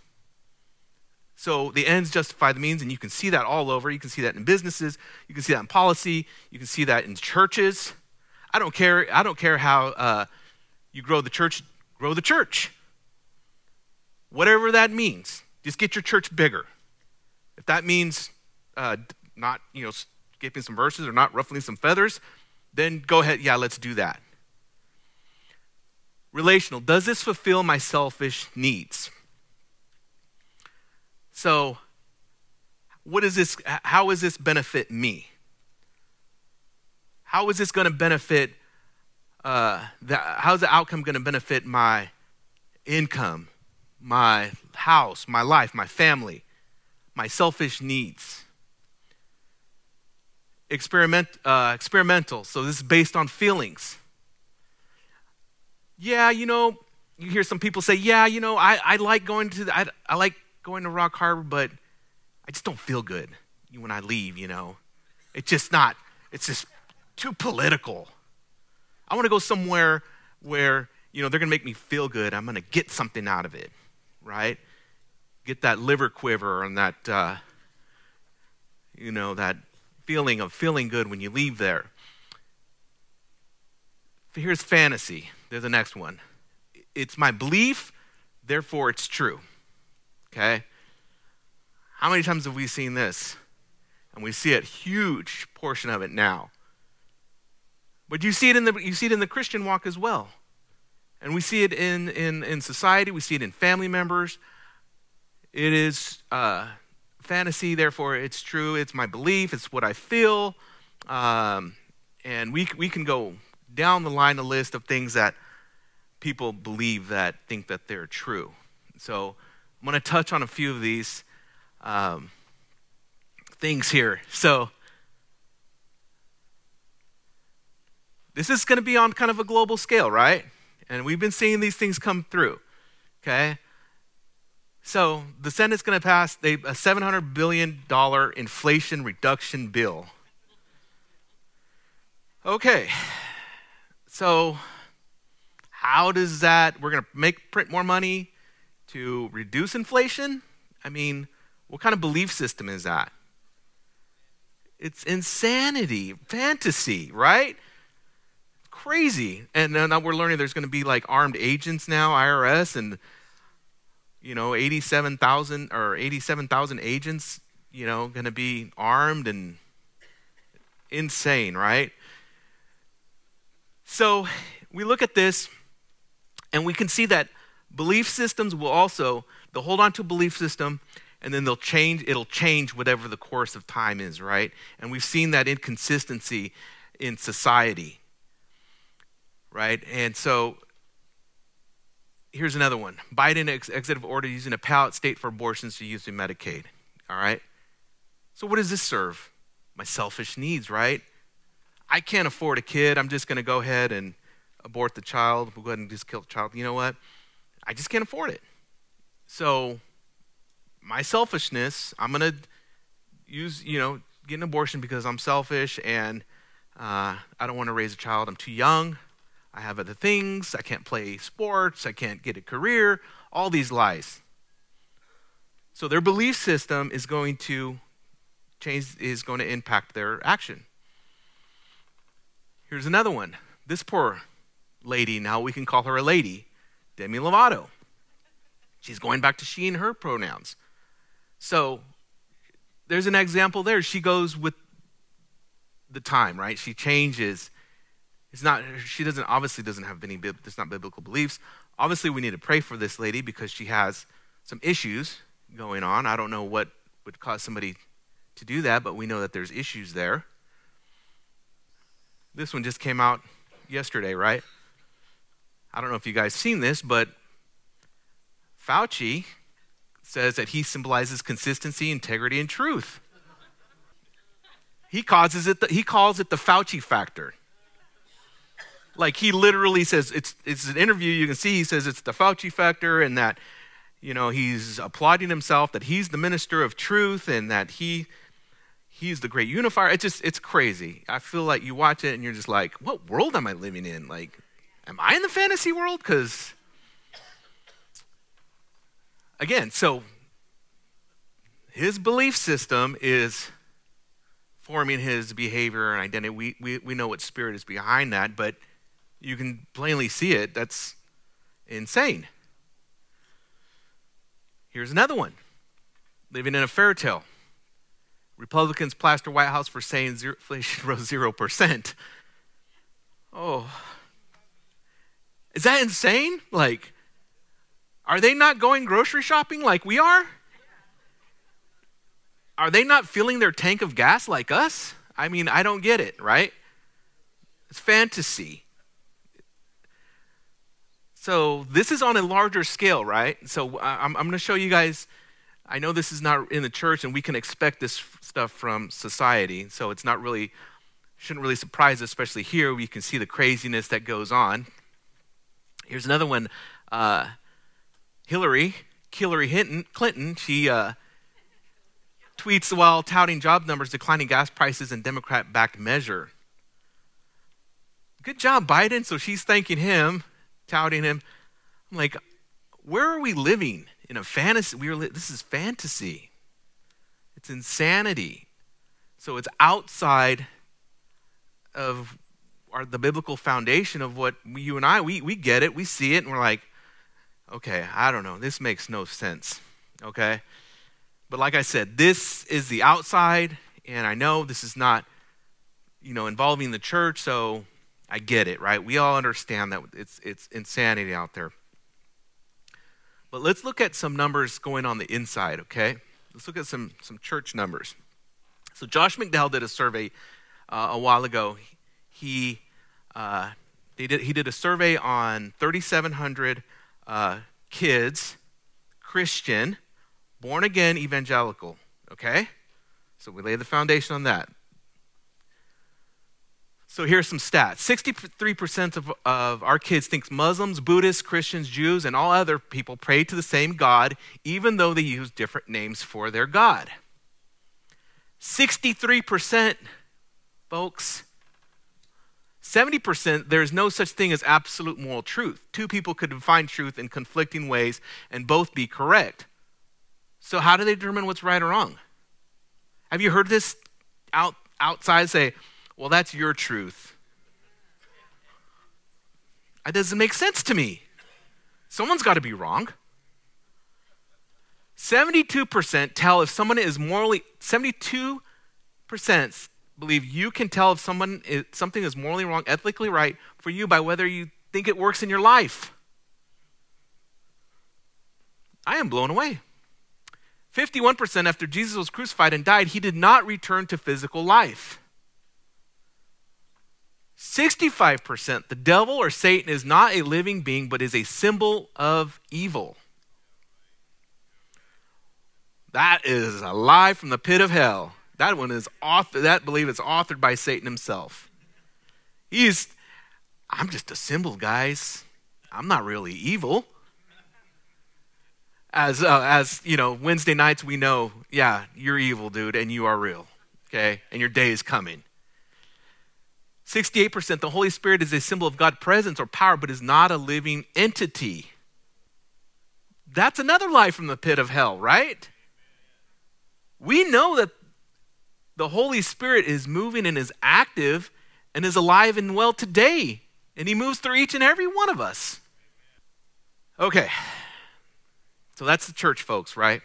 So the ends justify the means, and you can see that all over. You can see that in businesses, you can see that in policy, you can see that in churches. I don't care. I don't care how uh, you grow the church. Grow the church, whatever that means. Just get your church bigger. If that means uh, not, you know, skipping some verses or not ruffling some feathers, then go ahead. Yeah, let's do that. Relational. Does this fulfill my selfish needs? So, what is this? How does this benefit me? How is this going to benefit? Uh, how's the outcome going to benefit my income, my house, my life, my family, my selfish needs. Experiment, uh, experimental, so this is based on feelings. Yeah, you know, you hear some people say, yeah, you know, I, I like going to, the, I, I like going to Rock Harbor, but I just don't feel good when I leave, you know. It's just not, it's just too political. I want to go somewhere where, you know, they're going to make me feel good. I'm going to get something out of it, right? get that liver quiver and that, uh, you know, that feeling of feeling good when you leave there. Here's fantasy. There's the next one. It's my belief, therefore it's true. Okay? How many times have we seen this? And we see a huge portion of it now. But you see it in the, you see it in the Christian walk as well. And we see it in, in, in society, we see it in family members. It is uh, fantasy, therefore it's true. It's my belief, it's what I feel. Um, and we, we can go down the line a list of things that people believe that think that they're true. So I'm going to touch on a few of these um, things here. So this is going to be on kind of a global scale, right? And we've been seeing these things come through. Okay? So the Senate's going to pass a $700 billion inflation reduction bill. Okay. So how does that we're going to make print more money to reduce inflation? I mean, what kind of belief system is that? It's insanity, fantasy, right? Crazy. And now we're learning there's going to be like armed agents now, IRS, and you know, 87,000 or 87,000 agents, you know, going to be armed and insane, right? So we look at this and we can see that belief systems will also, they'll hold on to belief system and then they'll change, it'll change whatever the course of time is, right? And we've seen that inconsistency in society, right? And so here's another one Biden ex- executive order using a pallet state for abortions to use in Medicaid, all right? So what does this serve? My selfish needs, right? I can't afford a kid. I'm just going to go ahead and abort the child. We'll go ahead and just kill the child. You know what? I just can't afford it. So my selfishness, I'm going to use, you know, get an abortion because I'm selfish and uh, I don't want to raise a child. I'm too young. I have other things. I can't play sports. I can't get a career. All these lies. So their belief system is going to change, is going to impact their action. Here's another one. This poor lady, now we can call her a lady, Demi Lovato. She's going back to she and her pronouns. So there's an example there. She goes with the time, right? She changes. It's not, she doesn't, obviously doesn't have any, it's not biblical beliefs. Obviously, we need to pray for this lady because she has some issues going on. I don't know what would cause somebody to do that, but we know that there's issues there. This one just came out yesterday, right? I don't know if you guys seen this, but Fauci says that he symbolizes consistency, integrity, and truth. He causes it. The, he calls it the Fauci factor. Like he literally says it's it's an interview. You can see he says it's the Fauci factor, and that you know he's applauding himself that he's the minister of truth, and that he he's the great unifier. It's just it's crazy. I feel like you watch it and you're just like, what world am I living in? Like, am I in the fantasy world? Because again, so his belief system is forming his behavior and identity. We, we, we know what spirit is behind that, but you can plainly see it. That's insane. Here's another one living in a fairy tale. Republicans plaster White House for saying zero, inflation rose 0%. Oh. Is that insane? Like, are they not going grocery shopping like we are? Are they not filling their tank of gas like us? I mean, I don't get it, right? It's fantasy. So, this is on a larger scale, right? So, I'm, I'm going to show you guys I know this is not in the church, and we can expect this stuff from society, so it's not really, shouldn't really surprise us, especially here. We can see the craziness that goes on. Here's another one uh, Hillary, Hillary Hinton, Clinton, she uh, tweets while touting job numbers, declining gas prices, and Democrat backed measure. Good job, Biden. So she's thanking him, touting him. I'm like, where are we living? in a fantasy. We are, this is fantasy. It's insanity. So it's outside of our, the biblical foundation of what you and I, we, we get it, we see it, and we're like, okay, I don't know, this makes no sense. Okay? But like I said, this is the outside, and I know this is not, you know, involving the church, so I get it, right? We all understand that it's, it's insanity out there. But let's look at some numbers going on the inside, okay? Let's look at some, some church numbers. So Josh McDowell did a survey uh, a while ago. He, uh, they did, he did a survey on 3,700 uh, kids, Christian, born again evangelical, okay? So we lay the foundation on that. So here's some stats 63% of, of our kids think Muslims, Buddhists, Christians, Jews, and all other people pray to the same God, even though they use different names for their God. 63%, folks. 70%, there is no such thing as absolute moral truth. Two people could define truth in conflicting ways and both be correct. So, how do they determine what's right or wrong? Have you heard this out, outside say, well, that's your truth. That doesn't make sense to me. Someone's got to be wrong. 72% tell if someone is morally, 72% believe you can tell if someone is, something is morally wrong, ethically right for you by whether you think it works in your life. I am blown away. 51% after Jesus was crucified and died, he did not return to physical life. 65% the devil or Satan is not a living being, but is a symbol of evil. That is a lie from the pit of hell. That one is author, that belief is authored by Satan himself. He's, I'm just a symbol, guys. I'm not really evil. As, uh, as you know, Wednesday nights we know, yeah, you're evil, dude, and you are real, okay? And your day is coming. 68% the Holy Spirit is a symbol of God's presence or power, but is not a living entity. That's another lie from the pit of hell, right? We know that the Holy Spirit is moving and is active and is alive and well today, and He moves through each and every one of us. Okay, so that's the church, folks, right?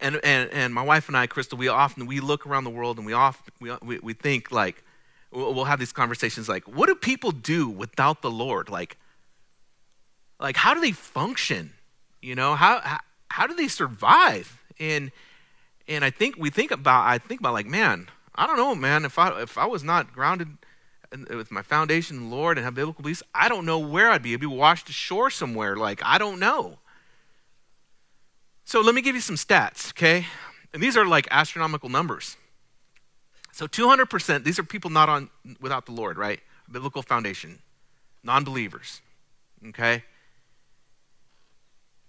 And, and, and my wife and I, Crystal, we often we look around the world and we often we, we, think like we'll have these conversations like, what do people do without the Lord? Like, like how do they function? You know, how how, how do they survive? And and I think we think about I think about like, man, I don't know, man. If I if I was not grounded with my foundation Lord and have biblical beliefs, I don't know where I'd be. I'd be washed ashore somewhere. Like I don't know. So let me give you some stats, okay? And these are like astronomical numbers. So 200%, these are people not on without the Lord, right? Biblical foundation, non-believers. Okay?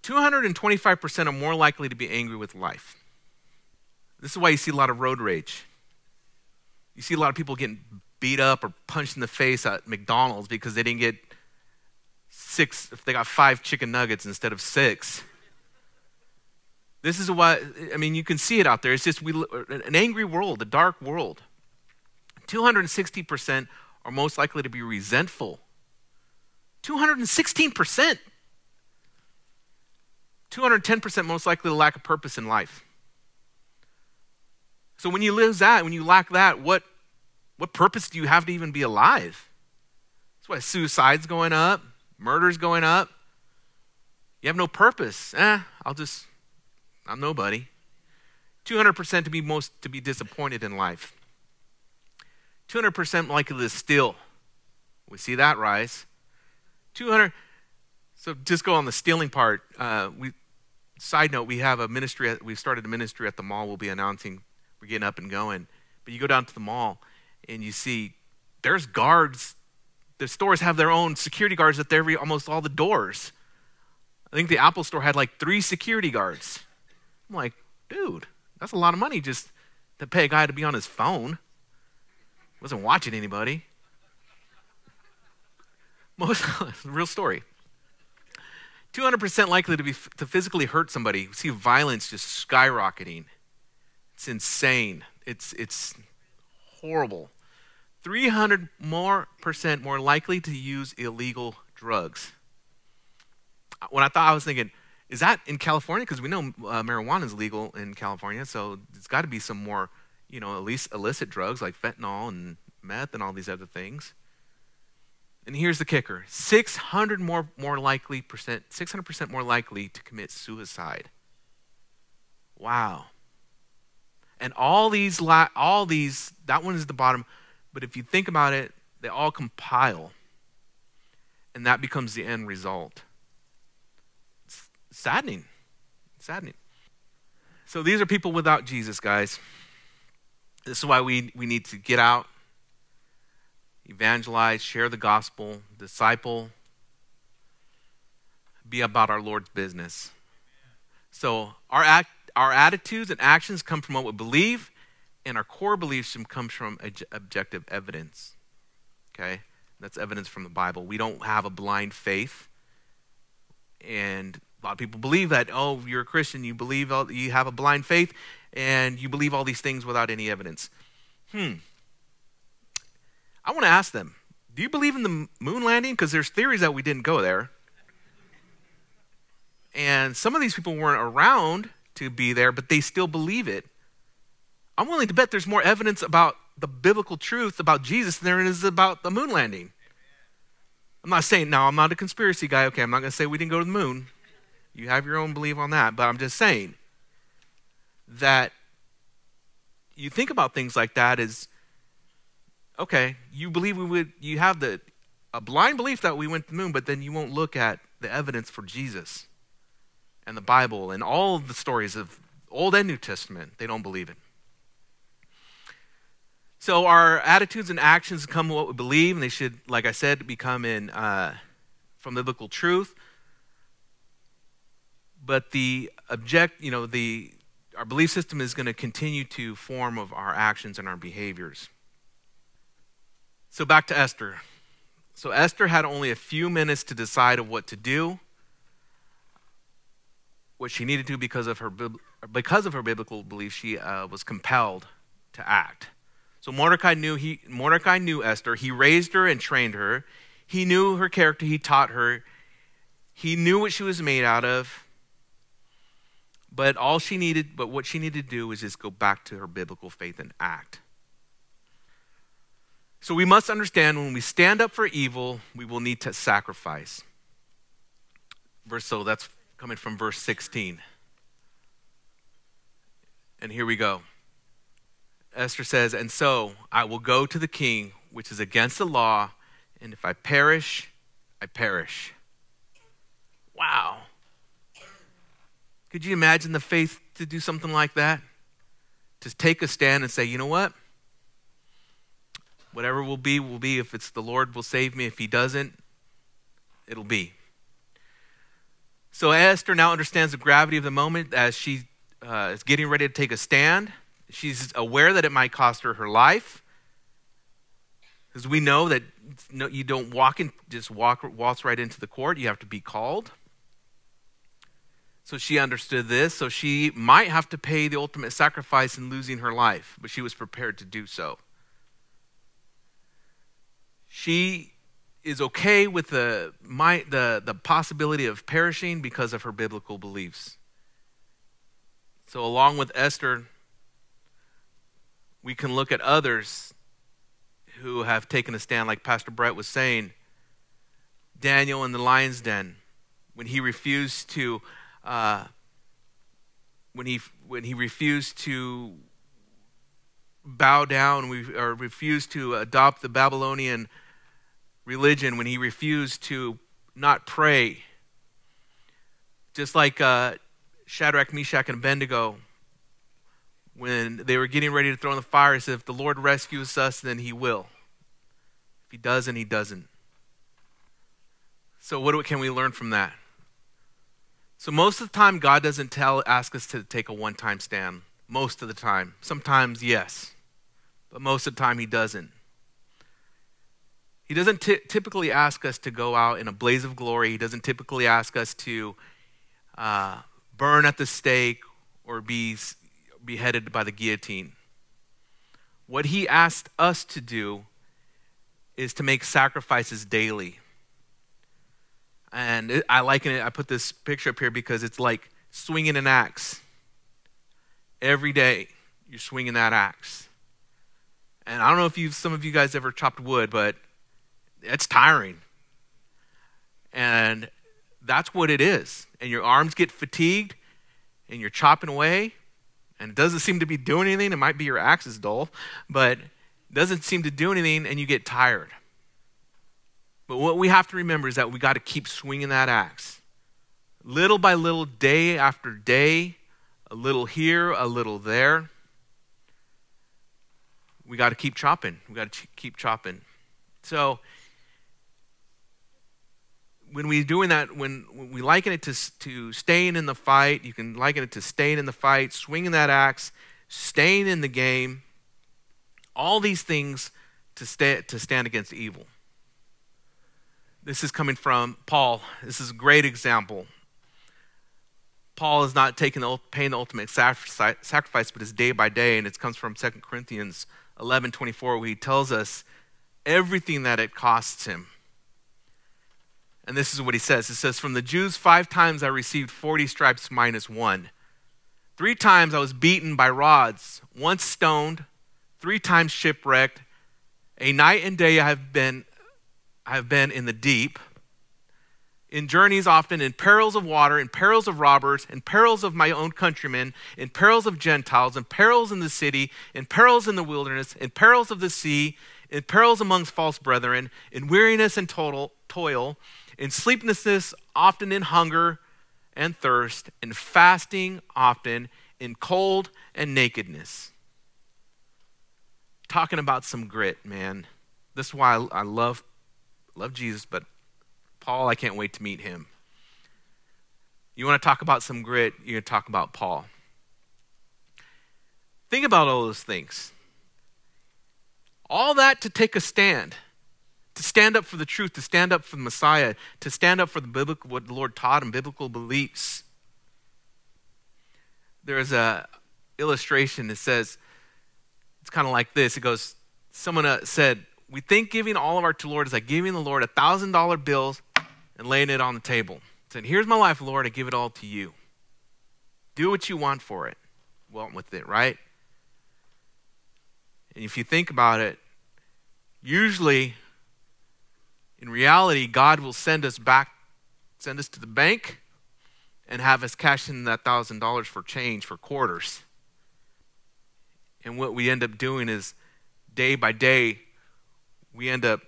225% are more likely to be angry with life. This is why you see a lot of road rage. You see a lot of people getting beat up or punched in the face at McDonald's because they didn't get six, if they got five chicken nuggets instead of six. This is why, I mean, you can see it out there. It's just we, an angry world, a dark world. 260% are most likely to be resentful. 216%. 210% most likely to lack a purpose in life. So when you lose that, when you lack that, what, what purpose do you have to even be alive? That's why suicide's going up, murder's going up. You have no purpose. Eh, I'll just I'm nobody. 200% to be most to be disappointed in life. 200% likely to steal. We see that rise. 200 so just go on the stealing part. Uh, we side note, we have a ministry. We've started a ministry at the mall. We'll be announcing we're getting up and going. But you go down to the mall and you see there's guards. The stores have their own security guards at every almost all the doors. I think the Apple store had like three security guards. I'm like, dude, that's a lot of money just to pay a guy to be on his phone. Wasn't watching anybody. Most [LAUGHS] real story. 200% likely to be to physically hurt somebody. See violence just skyrocketing. It's insane. It's it's horrible. 300 more percent more likely to use illegal drugs. Uh, when I thought I was thinking Is that in California? Because we know uh, marijuana is legal in California, so it's got to be some more, you know, at least illicit drugs like fentanyl and meth and all these other things. And here's the kicker 600 more, more likely percent, 600% more likely to commit suicide. Wow. And all these, all these, that one is the bottom, but if you think about it, they all compile. And that becomes the end result. It's saddening. saddening. So these are people without Jesus, guys. This is why we, we need to get out evangelize, share the gospel, disciple, be about our Lord's business. So our act, our attitudes and actions come from what we believe, and our core beliefs comes from objective evidence. Okay, that's evidence from the Bible. We don't have a blind faith, and a lot of people believe that. Oh, you're a Christian, you believe all, you have a blind faith, and you believe all these things without any evidence. Hmm. I want to ask them do you believe in the moon landing? Because there's theories that we didn't go there. And some of these people weren't around to be there, but they still believe it. I'm willing to bet there's more evidence about the biblical truth about Jesus than there is about the moon landing. I'm not saying, now, I'm not a conspiracy guy. Okay, I'm not going to say we didn't go to the moon. You have your own belief on that. But I'm just saying that you think about things like that is okay, you believe we would, you have the, a blind belief that we went to the moon, but then you won't look at the evidence for Jesus and the Bible and all the stories of Old and New Testament. They don't believe it. So our attitudes and actions come what we believe, and they should, like I said, become in uh, from biblical truth. But the object, you know, the our belief system is going to continue to form of our actions and our behaviors. So back to Esther. So Esther had only a few minutes to decide of what to do, what she needed to because of her because of her biblical belief. She uh, was compelled to act. So Mordecai knew he Mordecai knew Esther. He raised her and trained her. He knew her character. He taught her. He knew what she was made out of. But all she needed, but what she needed to do was just go back to her biblical faith and act. So we must understand when we stand up for evil, we will need to sacrifice. Verse so that's coming from verse 16. And here we go. Esther says, And so I will go to the king, which is against the law, and if I perish, I perish. Wow. Could you imagine the faith to do something like that? To take a stand and say, you know what? Whatever will be, will be. If it's the Lord will save me. If he doesn't, it'll be. So Esther now understands the gravity of the moment as she uh, is getting ready to take a stand. She's aware that it might cost her her life. Because we know that you don't walk in, just walk, waltz right into the court. You have to be called. So she understood this. So she might have to pay the ultimate sacrifice in losing her life, but she was prepared to do so she is okay with the, my, the, the possibility of perishing because of her biblical beliefs. So, along with Esther, we can look at others who have taken a stand, like Pastor Brett was saying. Daniel in the lion's den, when he refused to, uh, when he when he refused to bow down, or refused to adopt the Babylonian religion when he refused to not pray. Just like uh, Shadrach, Meshach, and Abednego, when they were getting ready to throw in the fire, he said, If the Lord rescues us, then he will. If he doesn't, he doesn't. So, what can we learn from that? So, most of the time, God doesn't tell, ask us to take a one time stand. Most of the time. Sometimes, yes. But most of the time, He doesn't. He doesn't t- typically ask us to go out in a blaze of glory. He doesn't typically ask us to uh, burn at the stake or be beheaded by the guillotine. What he asked us to do is to make sacrifices daily. And it, I liken it, I put this picture up here because it's like swinging an axe. Every day, you're swinging that axe. And I don't know if you some of you guys ever chopped wood, but it's tiring. And that's what it is. And your arms get fatigued and you're chopping away and it doesn't seem to be doing anything. It might be your axe is dull, but it doesn't seem to do anything and you get tired. But what we have to remember is that we got to keep swinging that axe. Little by little, day after day, a little here, a little there. We got to keep chopping. We got to keep chopping. So, when we're doing that, when, when we liken it to, to staying in the fight, you can liken it to staying in the fight, swinging that axe, staying in the game, all these things to, stay, to stand against evil. This is coming from Paul. This is a great example. Paul is not taking the, paying the ultimate sacrifice, but it's day by day, and it comes from 2 Corinthians 11 24, where he tells us everything that it costs him and this is what he says. It says, From the Jews, five times I received 40 stripes minus one. Three times I was beaten by rods, once stoned, three times shipwrecked. A night and day I have been, I have been in the deep, in journeys often, in perils of water, in perils of robbers, in perils of my own countrymen, in perils of Gentiles, in perils in the city, in perils in the wilderness, in perils of the sea, in perils amongst false brethren, in weariness and total toil in sleeplessness, often in hunger and thirst, in fasting, often in cold and nakedness. Talking about some grit, man. This is why I, love, love Jesus, but Paul, I can't wait to meet him. You want to talk about some grit, you're going to talk about Paul. Think about all those things. All that to take a stand to stand up for the truth, to stand up for the Messiah, to stand up for the biblical what the Lord taught and biblical beliefs. There is a illustration that says it's kind of like this. It goes, someone uh, said, "We think giving all of our to Lord is like giving the Lord a thousand dollar bills and laying it on the table." Saying, "Here's my life, Lord. I give it all to you. Do what you want for it. Well, with it, right?" And if you think about it, usually in reality, God will send us back, send us to the bank, and have us cash in that thousand dollars for change for quarters. And what we end up doing is day by day, we end up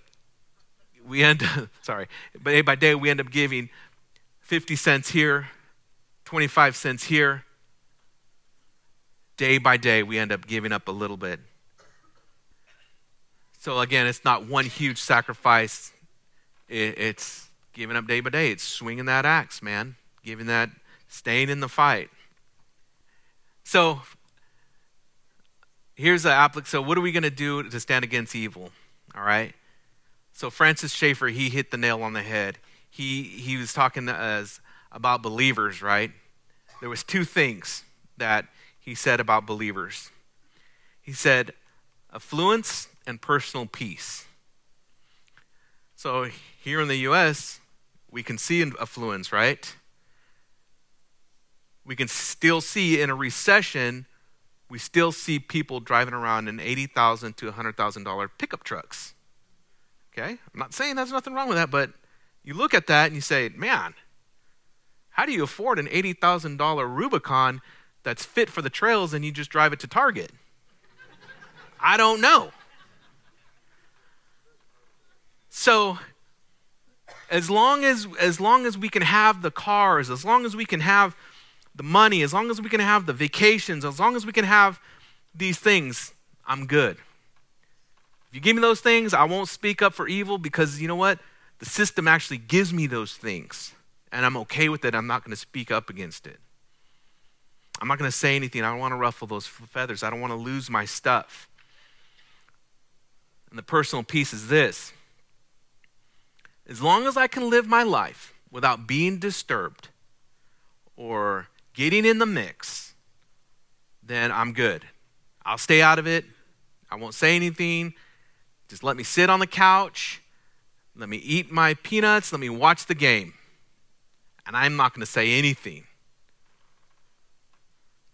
we end up, [LAUGHS] sorry, but day by day we end up giving 50 cents here, 25 cents here. Day by day we end up giving up a little bit. So again, it's not one huge sacrifice it's giving up day by day. It's swinging that axe, man. Giving that, staying in the fight. So here's the applic. So what are we going to do to stand against evil? All right. So Francis Schaeffer, he hit the nail on the head. He he was talking as about believers, right? There was two things that he said about believers. He said affluence and personal peace. So here in the US, we can see affluence, right? We can still see in a recession, we still see people driving around in 80,000 to $100,000 pickup trucks. Okay? I'm not saying there's nothing wrong with that, but you look at that and you say, man, how do you afford an $80,000 Rubicon that's fit for the trails and you just drive it to Target? I don't know. So as long as as long as we can have the cars, as long as we can have the money, as long as we can have the vacations, as long as we can have these things, I'm good. If you give me those things, I won't speak up for evil because you know what? The system actually gives me those things. And I'm okay with it. I'm not going to speak up against it. I'm not going to say anything. I don't want to ruffle those feathers. I don't want to lose my stuff. And the personal piece is this as long as I can live my life without being disturbed or getting in the mix, then I'm good. I'll stay out of it. I won't say anything. Just let me sit on the couch. Let me eat my peanuts. Let me watch the game. And I'm not going to say anything.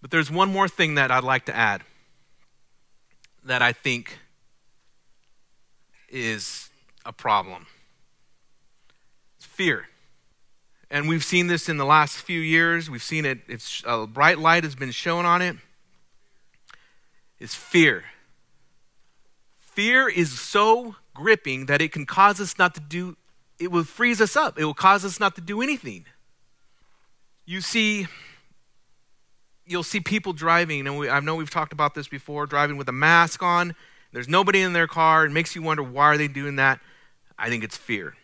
But there's one more thing that I'd like to add that I think is a problem it's fear. And we've seen this in the last few years. We've seen it, it's, a bright light has been shown on it. it. Is fear. Fear is so gripping that it can cause us not to do, it will freeze us up. It will cause us not to do anything. You see, you'll see people driving, and we, I know we've talked about this before, driving with a mask on. There's nobody in their car. It makes you wonder why are they doing that? I think it's fear.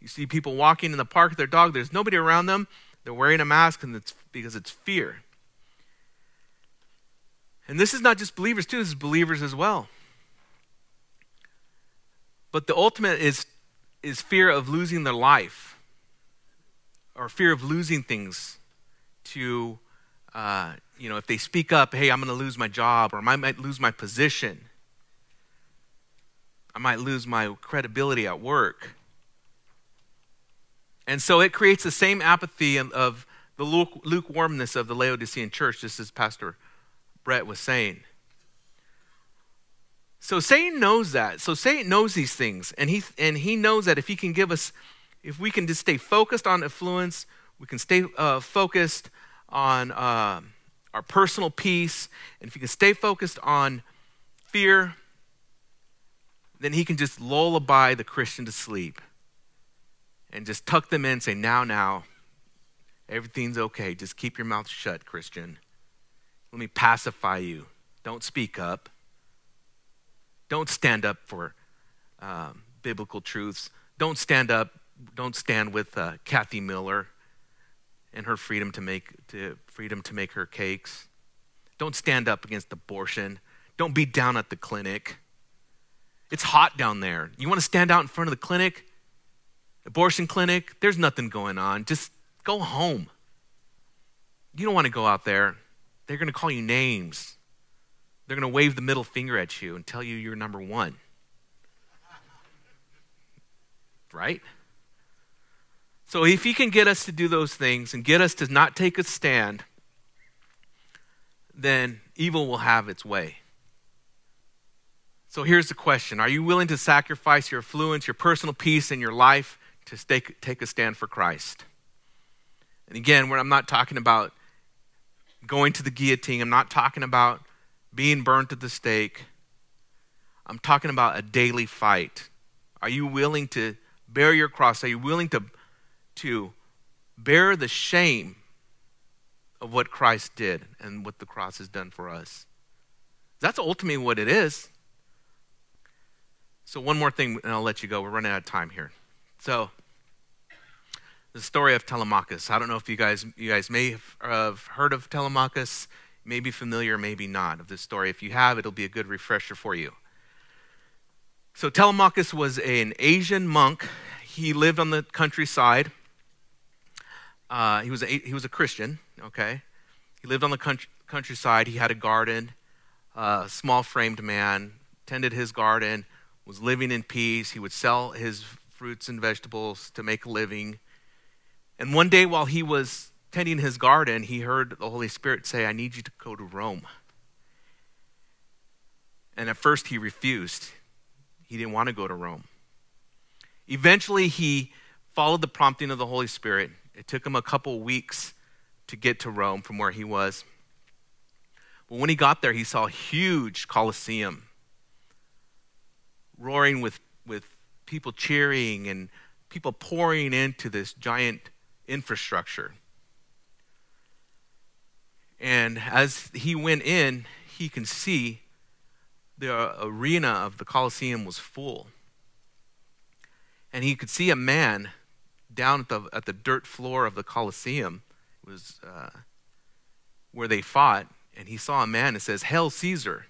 You see people walking in the park with their dog. There's nobody around them. They're wearing a mask, and it's because it's fear. And this is not just believers too. This is believers as well. But the ultimate is is fear of losing their life, or fear of losing things to uh, you know, if they speak up, hey, I'm going to lose my job, or I might lose my position, I might lose my credibility at work. And so it creates the same apathy of the lukewarmness of the Laodicean church, just as Pastor Brett was saying. So Satan knows that. So Satan knows these things, and he and he knows that if he can give us, if we can just stay focused on affluence, we can stay uh, focused on uh, our personal peace, and if we can stay focused on fear, then he can just lullaby the Christian to sleep and just tuck them in and say, Now, now, everything's okay. Just keep your mouth shut, Christian. Let me pacify you. Don't speak up. Don't stand up for um, biblical truths. Don't stand up. Don't stand with uh, Cathy Miller and her freedom to make to freedom to make her cakes. Don't stand up against abortion. Don't be down at the clinic. It's hot down there. You want to stand out in front of the clinic? Abortion clinic? There's nothing going on. Just go home. You don't want to go out there. They're going to call you names. They're going to wave the middle finger at you and tell you you're number one. Right? So if he can get us to do those things and get us to not take a stand, then evil will have its way. So here's the question Are you willing to sacrifice your affluence, your personal peace, and your life to take, take a stand for Christ? And again, I'm not talking about going to the guillotine, I'm not talking about being burnt at the stake. I'm talking about a daily fight. Are you willing to bear your cross? Are you willing to to bear the shame of what Christ did and what the cross has done for us. That's ultimately what it is. So, one more thing, and I'll let you go. We're running out of time here. So, the story of Telemachus. I don't know if you guys you guys may have heard of Telemachus, maybe familiar, maybe not of this story. If you have, it'll be a good refresher for you. So Telemachus was an Asian monk. He lived on the countryside. Uh, he, was a, he was a Christian, okay? He lived on the country, countryside. He had a garden, a uh, small framed man, tended his garden, was living in peace. He would sell his fruits and vegetables to make a living. And one day while he was tending his garden, he heard the Holy Spirit say, I need you to go to Rome. And at first he refused. He didn't want to go to Rome. Eventually he followed the prompting of the Holy Spirit it took him a couple weeks to get to Rome from where he was. But when he got there, he saw a huge Colosseum roaring with, with people cheering and people pouring into this giant infrastructure. And as he went in, he can see the arena of the Colosseum was full. And he could see a man down at the, at the dirt floor of the Colosseum was uh, where they fought, and he saw a man that says, Hail Caesar,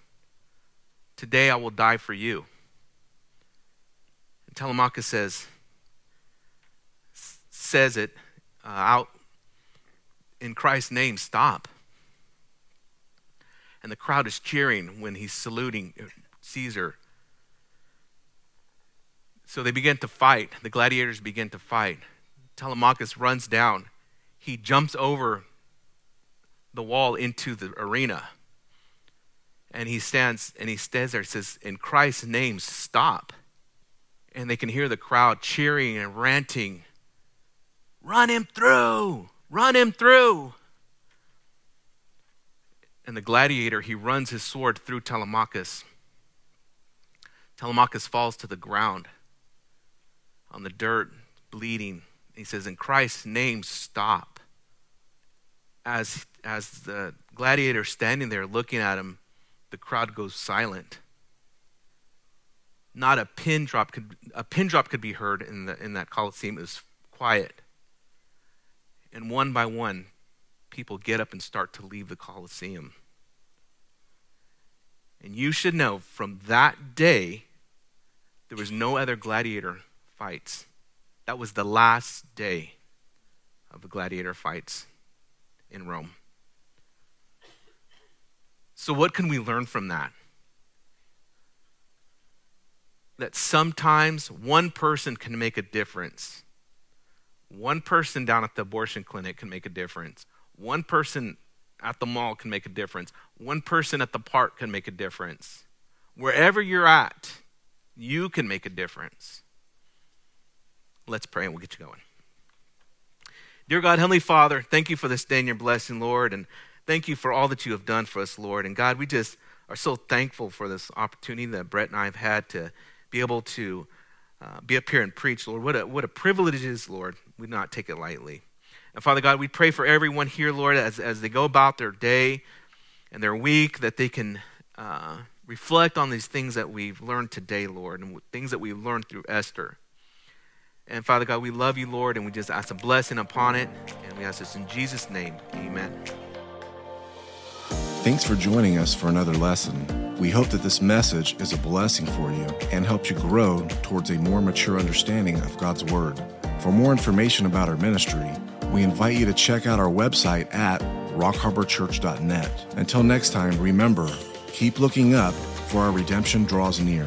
today I will die for you. Telemachus says, says it uh, out in Christ's name, stop. And the crowd is cheering when he's saluting Caesar. So they begin to fight. The gladiators begin to fight. Telemachus runs down. He jumps over the wall into the arena. And he stands and he stands there and says, In Christ's name, stop. And they can hear the crowd cheering and ranting. Run him through! Run him through! And the gladiator, he runs his sword through Telemachus. Telemachus falls to the ground on the dirt, bleeding. He says, In Christ's name, stop. As, as the gladiator standing there looking at him, the crowd goes silent. Not a pin drop could, a pin drop could be heard in, the, in that Colosseum. It was quiet. And one by one, people get up and start to leave the Colosseum. And you should know from that day, there was no other gladiator fights. That was the last day of the gladiator fights in Rome. So, what can we learn from that? That sometimes one person can make a difference. One person down at the abortion clinic can make a difference. One person at the mall can make a difference. One person at the park can make a difference. Wherever you're at, you can make a difference. Let's pray and we'll get you going. Dear God, Heavenly Father, thank you for this day and your blessing, Lord, and thank you for all that you have done for us, Lord. And God, we just are so thankful for this opportunity that Brett and I have had to be able to uh, be up here and preach, Lord. What a, what a privilege it is, Lord. We do not take it lightly. And Father God, we pray for everyone here, Lord, as, as they go about their day and their week, that they can uh, reflect on these things that we've learned today, Lord, and things that we've learned through Esther. And Father God, we love you, Lord, and we just ask a blessing upon it. And we ask this in Jesus' name. Amen. Thanks for joining us for another lesson. We hope that this message is a blessing for you and helps you grow towards a more mature understanding of God's Word. For more information about our ministry, we invite you to check out our website at rockharborchurch.net. Until next time, remember, keep looking up, for our redemption draws near.